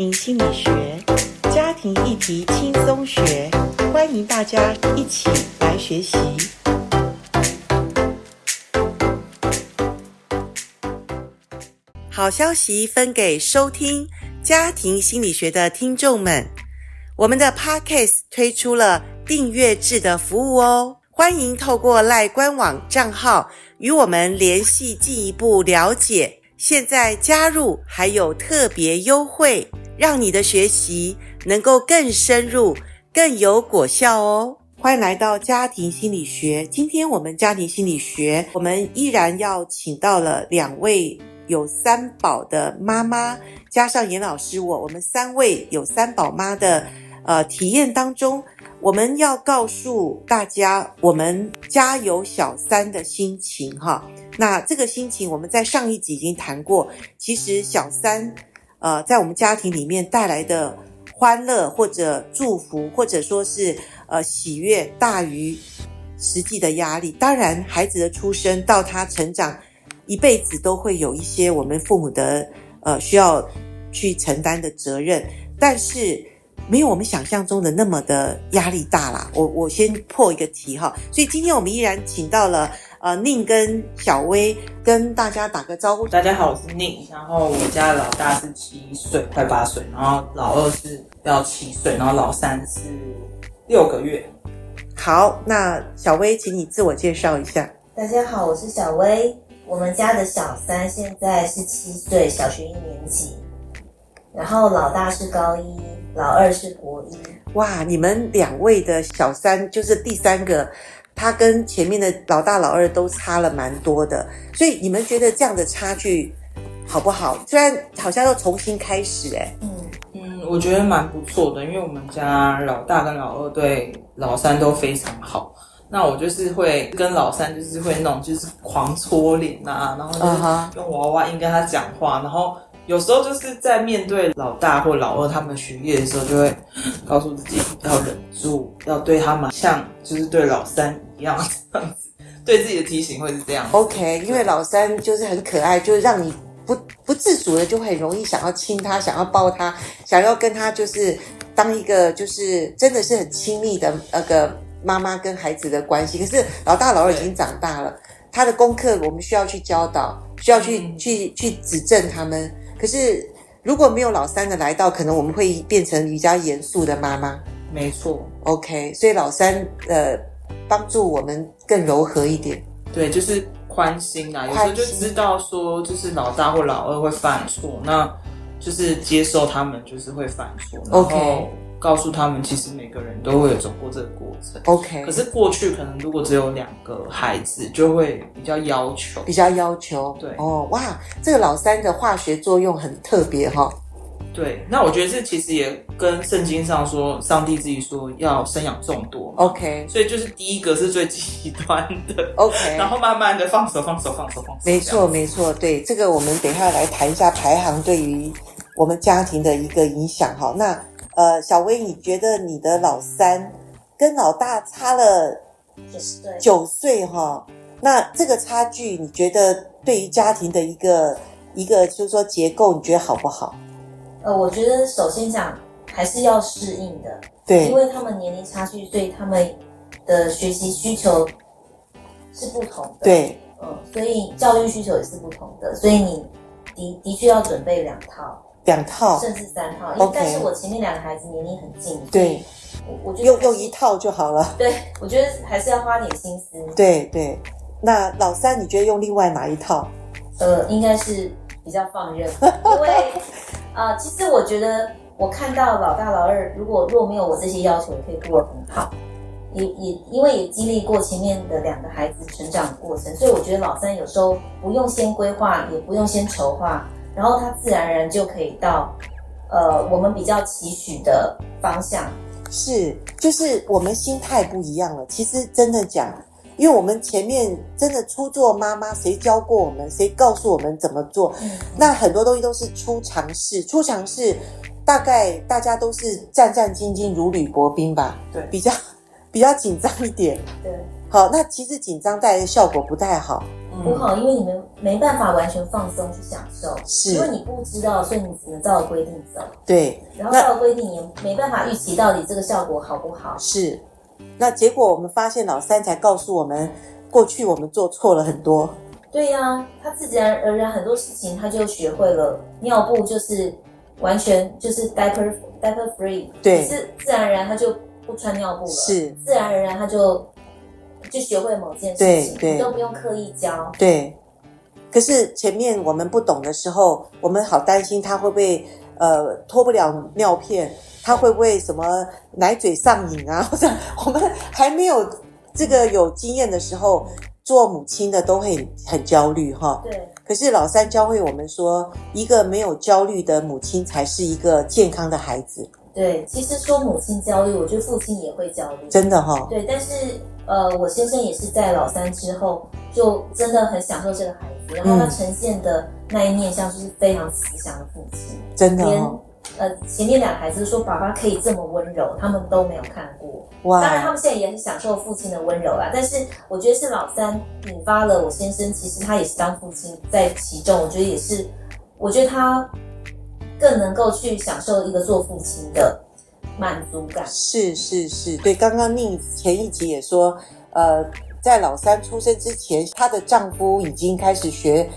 庭心理学，家庭议题轻松学，欢迎大家一起来学习。好消息分给收听家庭心理学的听众们，我们的 Podcast 推出了订阅制的服务哦，欢迎透过赖官网账号与我们联系，进一步了解。现在加入还有特别优惠，让你的学习能够更深入、更有果效哦。欢迎来到家庭心理学。今天我们家庭心理学，我们依然要请到了两位有三宝的妈妈，加上严老师我，我们三位有三宝妈的呃体验当中，我们要告诉大家，我们家有小三的心情哈。那这个心情，我们在上一集已经谈过。其实小三，呃，在我们家庭里面带来的欢乐或者祝福，或者说是呃喜悦，大于实际的压力。当然，孩子的出生到他成长，一辈子都会有一些我们父母的呃需要去承担的责任，但是没有我们想象中的那么的压力大啦。我我先破一个题哈，所以今天我们依然请到了。呃，宁跟小薇跟大家打个招呼。大家好，我是宁。然后我家的老大是七岁，快八岁。然后老二是要七岁，然后老三是六个月。好，那小薇，请你自我介绍一下。大家好，我是小薇。我们家的小三现在是七岁，小学一年级。然后老大是高一，老二是国一。哇，你们两位的小三就是第三个。他跟前面的老大、老二都差了蛮多的，所以你们觉得这样的差距好不好？虽然好像要重新开始，诶嗯嗯，我觉得蛮不错的，因为我们家老大跟老二对老三都非常好。那我就是会跟老三就是会那种就是狂搓脸啊，然后就是用娃娃音跟他讲话，然后。有时候就是在面对老大或老二他们学业的时候，就会告诉自己要忍住，要对他们像就是对老三一样这样子，对自己的提醒会是这样。OK，因为老三就是很可爱，就是让你不不自主的就会很容易想要亲他，想要抱他，想要跟他就是当一个就是真的是很亲密的那个妈妈跟孩子的关系。可是老大老二已经长大了，他的功课我们需要去教导，需要去、嗯、去去指正他们。可是如果没有老三的来到，可能我们会变成比较严肃的妈妈。没错，OK，所以老三呃帮助我们更柔和一点。对，就是宽心啊，有时候就知道说，就是老大或老二会犯错，那就是接受他们就是会犯错。OK。告诉他们，其实每个人都会有走过这个过程。OK，可是过去可能如果只有两个孩子，就会比较要求，比较要求。对，哦，哇，这个老三的化学作用很特别哈、哦。对，那我觉得这其实也跟圣经上说，上帝自己说要生养众多。OK，所以就是第一个是最极端的。OK，然后慢慢的放手，放手，放手，放手。没错，没错，对，这个我们等一下来谈一下排行对于我们家庭的一个影响哈。那。呃，小薇，你觉得你的老三跟老大差了九岁哈？那这个差距，你觉得对于家庭的一个一个，就是说结构，你觉得好不好？呃，我觉得首先讲还是要适应的，对，因为他们年龄差距，所以他们的学习需求是不同的，对，嗯，所以教育需求也是不同的，所以你的的确要准备两套。两套甚至三套，因为但是我前面两个孩子年龄很近，对，我我觉得用用一套就好了。对，我觉得还是要花点心思。对对，那老三你觉得用另外哪一套？呃，应该是比较放任，因为啊、呃，其实我觉得我看到老大老二，如果若没有我这些要求，也可以过得很好。也也因为也经历过前面的两个孩子成长的过程，所以我觉得老三有时候不用先规划，也不用先筹划。然后他自然而然就可以到，呃，我们比较期许的方向。是，就是我们心态不一样了。其实真的讲，因为我们前面真的初做妈妈，谁教过我们？谁告诉我们怎么做？嗯，那很多东西都是初尝试，初尝试，大概大家都是战战兢兢，如履薄冰吧？对，比较 比较紧张一点。对，好，那其实紧张带来的效果不太好。不好，因为你们没办法完全放松去享受，是。因为你不知道，所以你只能照规定走。对，然后照规定也没办法预期到底这个效果好不好。是，那结果我们发现老三才告诉我们，过去我们做错了很多。对呀、啊，他自然而然很多事情他就学会了，尿布就是完全就是 diaper diaper free，对，是自然而然他就不穿尿布了，是。自然而然他就就学会某件事情，都不用刻意教。对，可是前面我们不懂的时候，我们好担心他会不会呃脱不了尿片，他会不会什么奶嘴上瘾啊？或者我们还没有这个有经验的时候。做母亲的都会很焦虑哈，对。可是老三教会我们说，一个没有焦虑的母亲才是一个健康的孩子。对，其实说母亲焦虑，我觉得父亲也会焦虑，真的哈。对，但是呃，我先生也是在老三之后，就真的很享受这个孩子，然后他呈现的那一面相就是非常慈祥的父亲，真的哦。呃，前面两个孩子说爸爸可以这么温柔，他们都没有看过。哇！当然，他们现在也很享受父亲的温柔啦。但是，我觉得是老三引发了我先生，其实他也是当父亲在其中。我觉得也是，我觉得他更能够去享受一个做父亲的满足感。是是是，对。刚刚宁前一集也说，呃，在老三出生之前，她的丈夫已经开始学。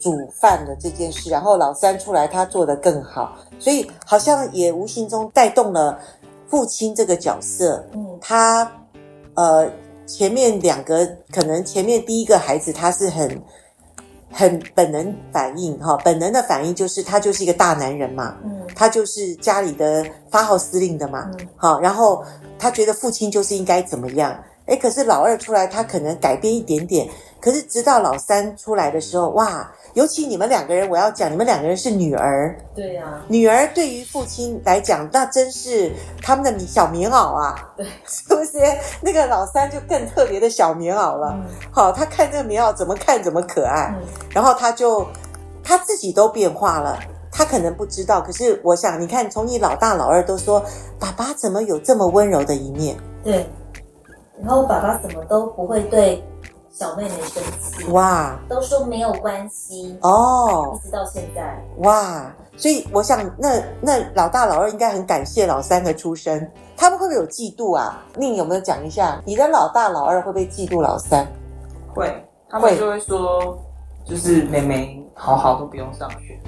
煮饭的这件事，然后老三出来，他做得更好，所以好像也无形中带动了父亲这个角色。嗯，他呃前面两个可能前面第一个孩子他是很很本能反应哈，本能的反应就是他就是一个大男人嘛，嗯，他就是家里的发号司令的嘛，嗯，好，然后他觉得父亲就是应该怎么样，哎，可是老二出来，他可能改变一点点，可是直到老三出来的时候，哇！尤其你们两个人，我要讲，你们两个人是女儿。对呀、啊，女儿对于父亲来讲，那真是他们的小棉袄啊。对，是不是？那个老三就更特别的小棉袄了。嗯、好，他看这个棉袄怎么看怎么可爱。嗯、然后他就他自己都变化了，他可能不知道。可是我想，你看，从你老大老二都说，爸爸怎么有这么温柔的一面？对。然后爸爸怎么都不会对。小妹妹生气哇，都说没有关系哦，一直到现在。哇，所以我想那那老大老二应该很感谢老三的出生，他们会不会有嫉妒啊？宁有没有讲一下，你的老大老二会不会嫉妒老三？会，他们就会说，就是妹妹好好都不用上学，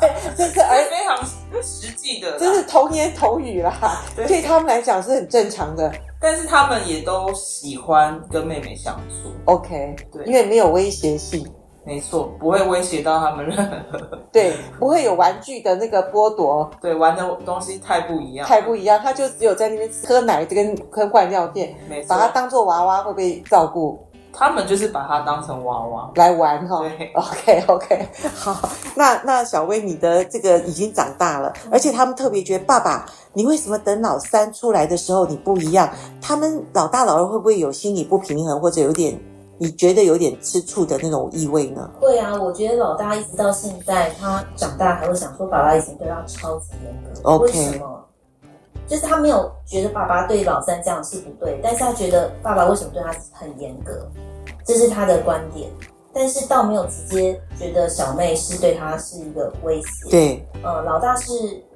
对，这是而非常实际的，这是童言童语啦，对，对他们来讲是很正常的。但是他们也都喜欢跟妹妹相处，OK，对，因为没有威胁性，没错，不会威胁到他们任何，对，不会有玩具的那个剥夺，对，玩的东西太不一样，太不一样，他就只有在那边喝奶跟跟换尿片，没错，把他当做娃娃会被照顾。他们就是把它当成娃娃来玩哈。对，OK OK，好，那那小薇，你的这个已经长大了，而且他们特别觉得爸爸，你为什么等老三出来的时候你不一样？他们老大老二会不会有心理不平衡，或者有点你觉得有点吃醋的那种意味呢？会啊，我觉得老大一直到现在，他长大还会想说，爸爸以前对他超级严格。OK。为什么？就是他没有觉得爸爸对老三这样是不对，但是他觉得爸爸为什么对他很严格，这是他的观点。但是倒没有直接觉得小妹是对他是一个威胁。对，呃，老大是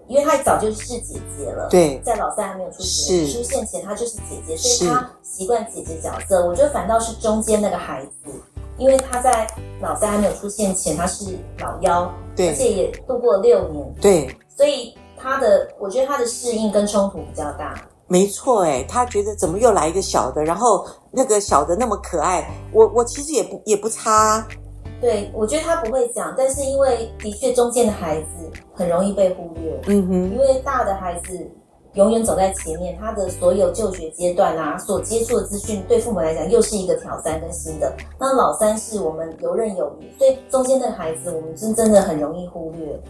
因为他早就是姐姐了。对，在老三还没有出现出现前，他就是姐姐，所以他习惯姐姐角色。我觉得反倒是中间那个孩子，因为他在老三还没有出现前，他是老幺，对，而且也度过了六年，对，所以。他的，我觉得他的适应跟冲突比较大。没错，哎，他觉得怎么又来一个小的，然后那个小的那么可爱，我我其实也不也不差。对，我觉得他不会讲，但是因为的确中间的孩子很容易被忽略。嗯哼，因为大的孩子永远走在前面，他的所有就学阶段啊，所接触的资讯对父母来讲又是一个挑战跟新的。那老三是我们游刃有余，所以中间的孩子我们真真的很容易忽略。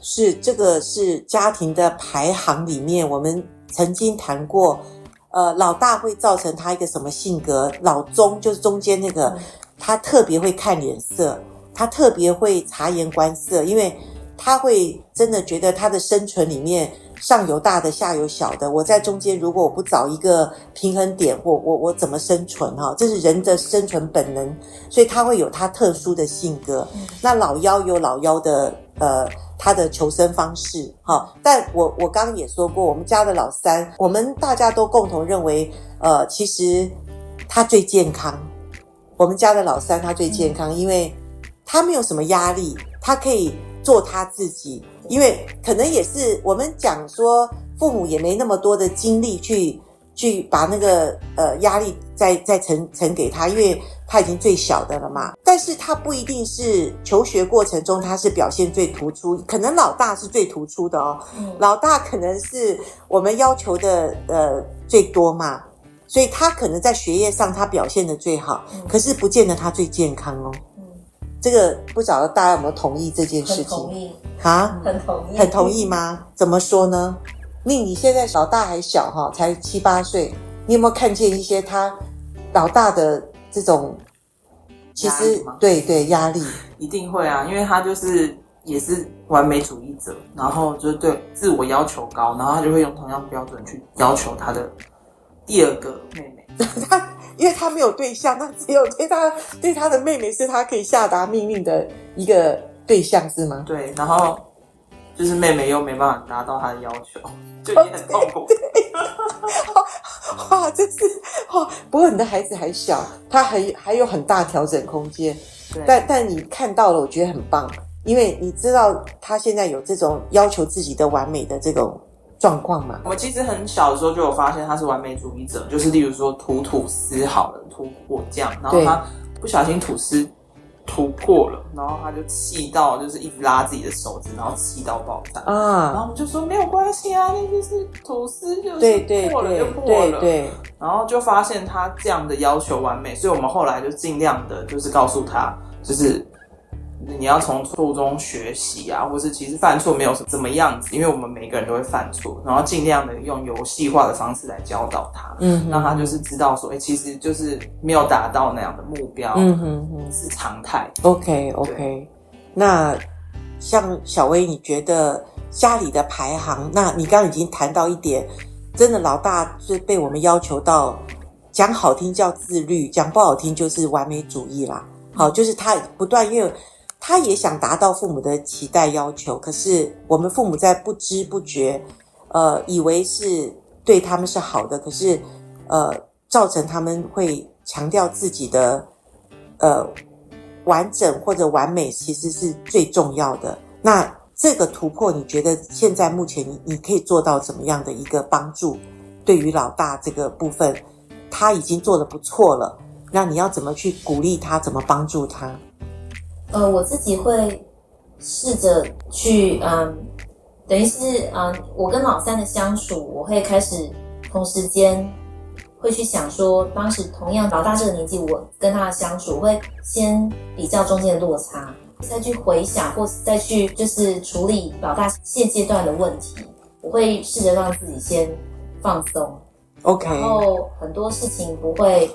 是这个是家庭的排行里面，我们曾经谈过，呃，老大会造成他一个什么性格？老中就是中间那个，他特别会看脸色，他特别会察言观色，因为他会真的觉得他的生存里面上有大的，下有小的，我在中间，如果我不找一个平衡点，我我我怎么生存哈？这是人的生存本能，所以他会有他特殊的性格。那老幺有老幺的呃他的求生方式哈。但我我刚刚也说过，我们家的老三，我们大家都共同认为，呃，其实他最健康。我们家的老三他最健康，因为他没有什么压力，他可以做他自己。因为可能也是我们讲说，父母也没那么多的精力去去把那个呃压力再再呈呈给他，因为他已经最小的了嘛。但是他不一定是求学过程中他是表现最突出，可能老大是最突出的哦。嗯，老大可能是我们要求的呃最多嘛，所以他可能在学业上他表现的最好，可是不见得他最健康哦。这个不晓得大家有没有同意这件事情？同意啊，很同意，很同意吗？怎么说呢？你你现在老大还小哈，才七八岁，你有没有看见一些他老大的这种？其实对对，压力一定会啊，因为他就是也是完美主义者，然后就是对自我要求高，然后他就会用同样标准去要求他的第二个妹妹。他。因为他没有对象，他只有对他对他的妹妹是他可以下达命令的一个对象，是吗？对，然后就是妹妹又没办法达到他的要求，就已经很痛苦。对 对哇，真是哇！不过你的孩子还小，他还还有很大调整空间。对，但但你看到了，我觉得很棒，因为你知道他现在有这种要求自己的完美的这种。状况嘛，我其实很小的时候就有发现他是完美主义者，就是例如说吐吐司好了，吐果酱，然后他不小心吐司涂破了，然后他就气到就是一直拉自己的手指，然后气到爆炸啊！然后我们就说没有关系啊，那就是吐司，就是破了就破了，对，对，对，对，然后就发现他这样的要求完美，所以我们后来就尽量的就是告诉他，就是。你要从错误中学习啊，或是其实犯错没有什么样子，因为我们每个人都会犯错，然后尽量的用游戏化的方式来教导他，嗯，让他就是知道说，哎、欸，其实就是没有达到那样的目标，嗯哼哼，是常态。OK OK，那像小薇，你觉得家里的排行？那你刚刚已经谈到一点，真的老大是被我们要求到，讲好听叫自律，讲不好听就是完美主义啦。好，就是他不断因为。他也想达到父母的期待要求，可是我们父母在不知不觉，呃，以为是对他们是好的，可是，呃，造成他们会强调自己的，呃，完整或者完美，其实是最重要的。那这个突破，你觉得现在目前你你可以做到怎么样的一个帮助？对于老大这个部分，他已经做的不错了，那你要怎么去鼓励他？怎么帮助他？呃，我自己会试着去，嗯，等于是，嗯，我跟老三的相处，我会开始同时间会去想说，当时同样老大这个年纪，我跟他的相处，我会先比较中间的落差，再去回想，或再去就是处理老大现阶段的问题，我会试着让自己先放松，OK，然后很多事情不会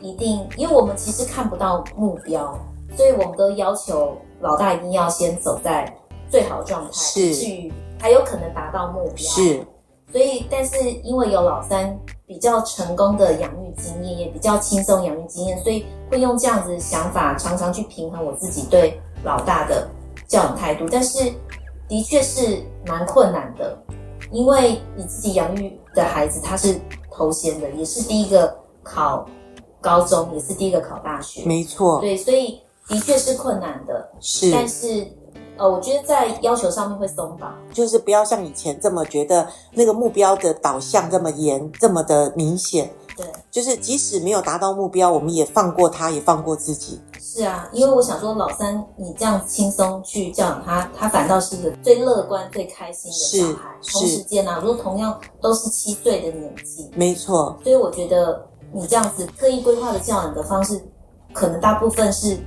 一定，因为我们其实看不到目标。所以我们都要求老大一定要先走在最好的状态，是至于还有可能达到目标。是，所以但是因为有老三比较成功的养育经验，也比较轻松养育经验，所以会用这样子的想法，常常去平衡我自己对老大的教养态度。但是的确是蛮困难的，因为你自己养育的孩子他是头衔的，也是第一个考高中，也是第一个考大学。没错，对，所以。的确是困难的，是，但是，呃，我觉得在要求上面会松绑，就是不要像以前这么觉得那个目标的导向这么严，这么的明显。对，就是即使没有达到目标，我们也放过他，也放过自己。是啊，因为我想说，老三你这样轻松去教养他，他反倒是一个最乐观、最开心的小孩。是，同时间啊，如果同样都是七岁的年纪，没错。所以我觉得你这样子刻意规划的教养的方式，可能大部分是。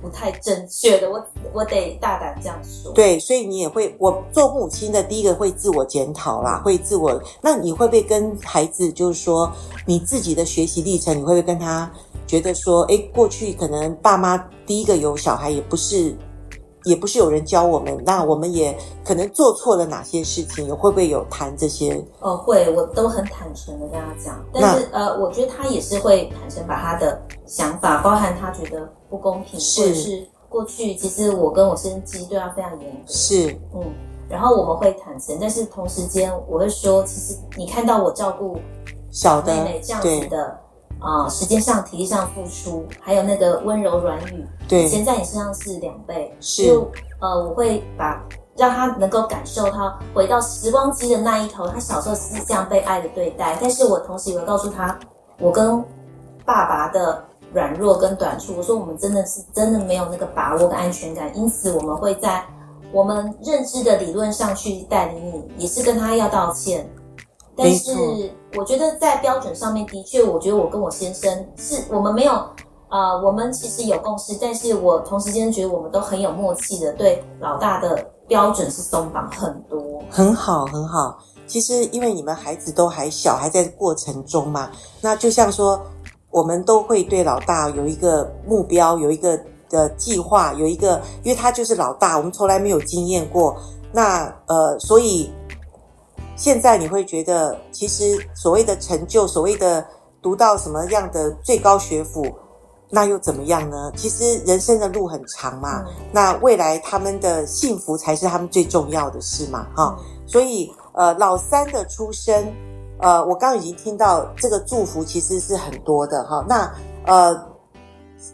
不太正确的，我我得大胆这样说。对，所以你也会，我做母亲的第一个会自我检讨啦，会自我。那你会不会跟孩子，就是说你自己的学习历程，你会不会跟他觉得说，诶，过去可能爸妈第一个有小孩也不是也不是有人教我们，那我们也可能做错了哪些事情，也会不会有谈这些？哦，会，我都很坦诚的跟他讲。但是呃，我觉得他也是会坦诚把他的想法，包含他觉得不公平，是或者是过去其实我跟我先生机对他非常严格，是嗯，然后我们会坦诚，但是同时间我会说，其实你看到我照顾小妹妹这样子的。啊、呃，时间上、体力上付出，还有那个温柔软语，对，以前在你身上是两倍。是，就呃，我会把让他能够感受他回到时光机的那一头，他小时候是这样被爱的对待。但是我同时也会告诉他，我跟爸爸的软弱跟短处，我说我们真的是真的没有那个把握跟安全感，因此我们会在我们认知的理论上去带领你，也是跟他要道歉。但是我觉得在标准上面的确，我觉得我跟我先生是我们没有啊、我们其实有共识，但是我同时间觉得我们都很有默契的，对老大的标准是松绑很多，很好很好。其实因为你们孩子都还小，还在过程中嘛，那就像说我们都会对老大有一个目标，有一个的计划，有一个，因为他就是老大，我们从来没有经验过，那呃，所以。现在你会觉得，其实所谓的成就，所谓的读到什么样的最高学府，那又怎么样呢？其实人生的路很长嘛，嗯、那未来他们的幸福才是他们最重要的事嘛，哈、嗯。所以，呃，老三的出生，呃，我刚刚已经听到这个祝福其实是很多的哈。那，呃，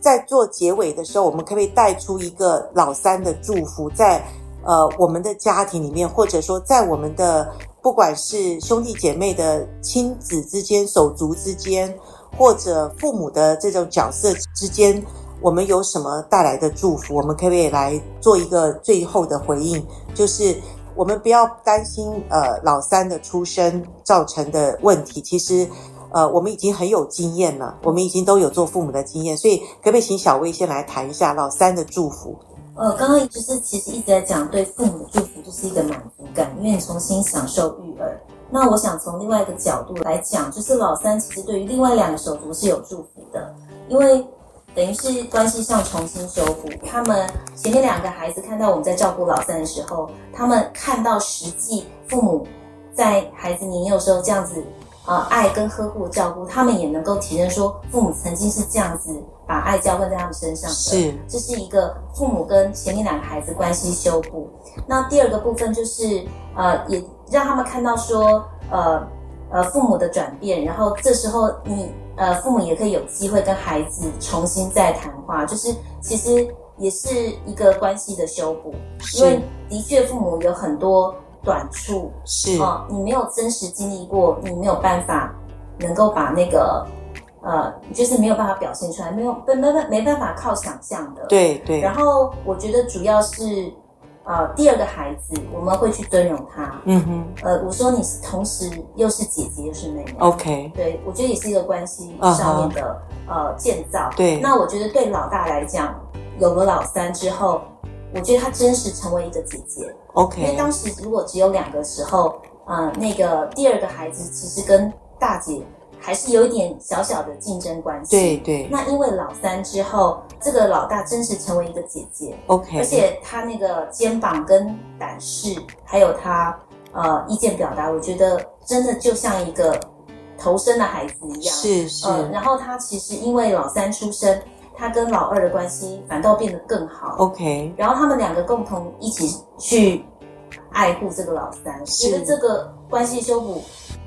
在做结尾的时候，我们可不可以带出一个老三的祝福，在呃我们的家庭里面，或者说在我们的。不管是兄弟姐妹的亲子之间、手足之间，或者父母的这种角色之间，我们有什么带来的祝福？我们可不可以来做一个最后的回应？就是我们不要担心呃老三的出生造成的问题。其实呃我们已经很有经验了，我们已经都有做父母的经验，所以可不可以请小薇先来谈一下老三的祝福？呃，刚刚就是其实一直在讲对父母祝福，就是一个满足感，因为你重新享受育儿。那我想从另外一个角度来讲，就是老三其实对于另外两个手足是有祝福的，因为等于是关系上重新修复。他们前面两个孩子看到我们在照顾老三的时候，他们看到实际父母在孩子年幼时候这样子、呃、爱跟呵护照顾，他们也能够体认说父母曾经是这样子。把爱浇灌在他们身上的，是，这是一个父母跟前面两个孩子关系修补。那第二个部分就是，呃，也让他们看到说，呃，呃，父母的转变，然后这时候你，呃，父母也可以有机会跟孩子重新再谈话，就是其实也是一个关系的修补。因为的确父母有很多短处，是啊，呃，你没有真实经历过，你没有办法能够把那个。呃，就是没有办法表现出来，没有没没没办法靠想象的。对对。对，然后我觉得主要是，呃，第二个孩子我们会去尊荣他。嗯哼。呃，我说你是同时又是姐姐又是妹妹。OK。对，我觉得也是一个关系上面的、uh huh. 呃建造。对。那我觉得对老大来讲，有了老三之后，我觉得他真实成为一个姐姐。OK。因为当时如果只有两个时候，呃，那个第二个孩子其实跟大姐。还是有一点小小的竞争关系。对对。那因为老三之后，这个老大真实成为一个姐姐。OK。而且他那个肩膀跟胆识，还有他呃意见表达，我觉得真的就像一个头生的孩子一样。是是。呃，然后他其实因为老三出生，他跟老二的关系反倒变得更好。OK。然后他们两个共同一起去爱护这个老三，是觉得这个关系修补。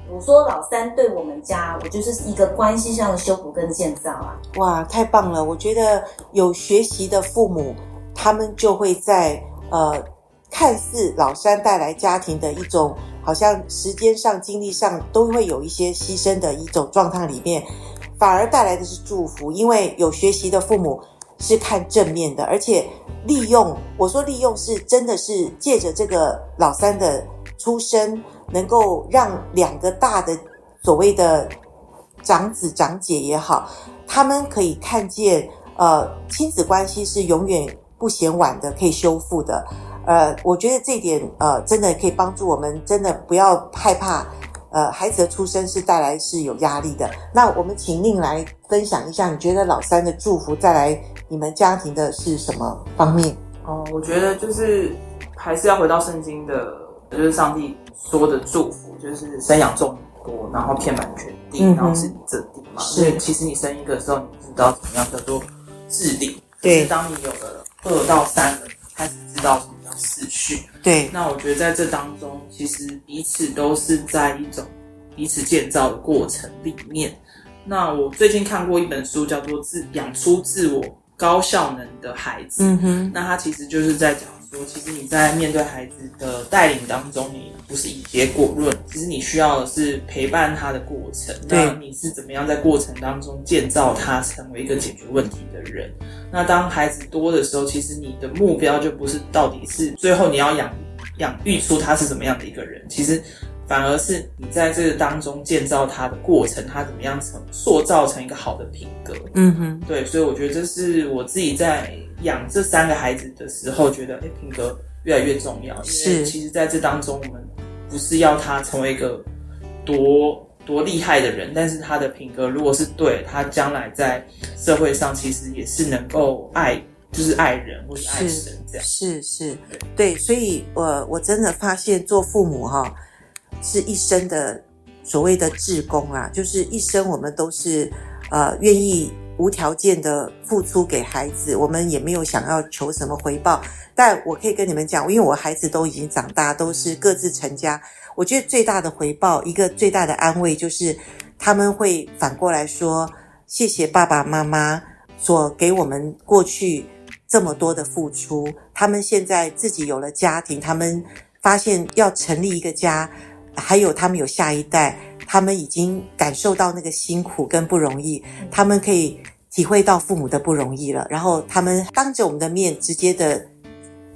我说老三对我们家，我就是一个关系上的修补跟建造啊！哇，太棒了！我觉得有学习的父母，他们就会在呃，看似老三带来家庭的一种，好像时间上、精力上都会有一些牺牲的一种状态里面，反而带来的是祝福，因为有学习的父母是看正面的，而且利用，我说利用是真的是借着这个老三的出生。能够让两个大的所谓的长子长姐也好，他们可以看见，呃，亲子关系是永远不嫌晚的，可以修复的。呃，我觉得这点，呃，真的可以帮助我们，真的不要害怕，呃，孩子的出生是带来是有压力的。那我们请令来分享一下，你觉得老三的祝福带来你们家庭的是什么方面？哦，我觉得就是还是要回到圣经的，就是上帝说的祝福，就是生养众多，然后遍满全地，嗯、然后是你这地嘛。所以其实你生一个的时候，你不知道怎么样叫做治理。对，当你有了二到三了，开始知道什么叫次序。对，那我觉得在这当中，其实彼此都是在一种彼此建造的过程里面。那我最近看过一本书，叫做《自养出自我》。高效能的孩子，嗯哼，那他其实就是在讲说，其实你在面对孩子的带领当中，你不是以结果论，其实你需要的是陪伴他的过程。对，那你是怎么样在过程当中建造他成为一个解决问题的人？那当孩子多的时候，其实你的目标就不是到底是最后你要养养育出他是怎么样的一个人，其实。反而是你在这个当中建造他的过程，他怎么样成塑造成一个好的品格？嗯哼，对，所以我觉得这是我自己在养这三个孩子的时候，觉得哎，品格越来越重要。是，因为其实在这当中，我们不是要他成为一个多多厉害的人，但是他的品格如果是对，他将来在社会上其实也是能够爱，就是爱人或是爱神这样。是是，是，对，所以我我真的发现做父母哈。是一生的所谓的志工啊，就是一生我们都是呃愿意无条件的付出给孩子，我们也没有想要求什么回报。但我可以跟你们讲，因为我孩子都已经长大，都是各自成家。我觉得最大的回报，一个最大的安慰，就是他们会反过来说：“谢谢爸爸妈妈所给我们过去这么多的付出。”他们现在自己有了家庭，他们发现要成立一个家。还有他们有下一代，他们已经感受到那个辛苦跟不容易，他们可以体会到父母的不容易了。然后他们当着我们的面直接的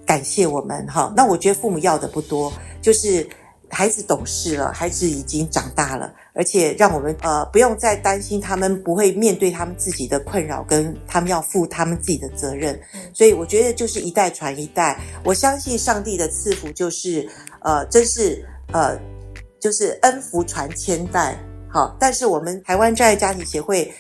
感谢我们，哈。那我觉得父母要的不多，就是孩子懂事了，孩子已经长大了，而且让我们呃不用再担心他们不会面对他们自己的困扰，跟他们要负他们自己的责任。所以我觉得就是一代传一代，我相信上帝的赐福就是呃，真是呃。就是恩福传千代，好，但是我们台湾真爱家庭协会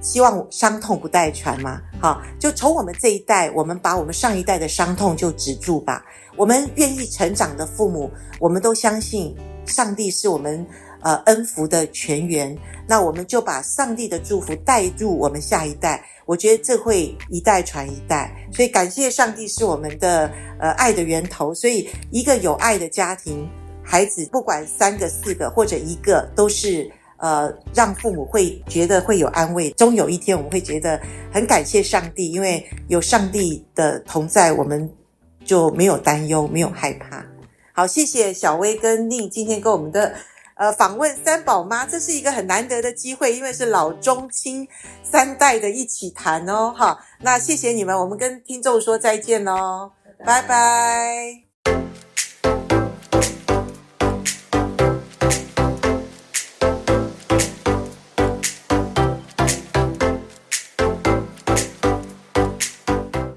希望伤痛不代传嘛，好，就从我们这一代，我们把我们上一代的伤痛就止住吧。我们愿意成长的父母，我们都相信上帝是我们呃恩福的泉源，那我们就把上帝的祝福带入我们下一代。我觉得这会一代传一代，所以感谢上帝是我们的呃爱的源头，所以一个有爱的家庭。孩子不管三个、四个或者一个，都是呃让父母会觉得会有安慰。终有一天，我们会觉得很感谢上帝，因为有上帝的同在，我们就没有担忧，没有害怕。好，谢谢小薇跟宁今天跟我们的呃访问三宝妈，这是一个很难得的机会，因为是老中青三代的一起谈哦。哈，那谢谢你们，我们跟听众说再见喽，拜拜。拜拜。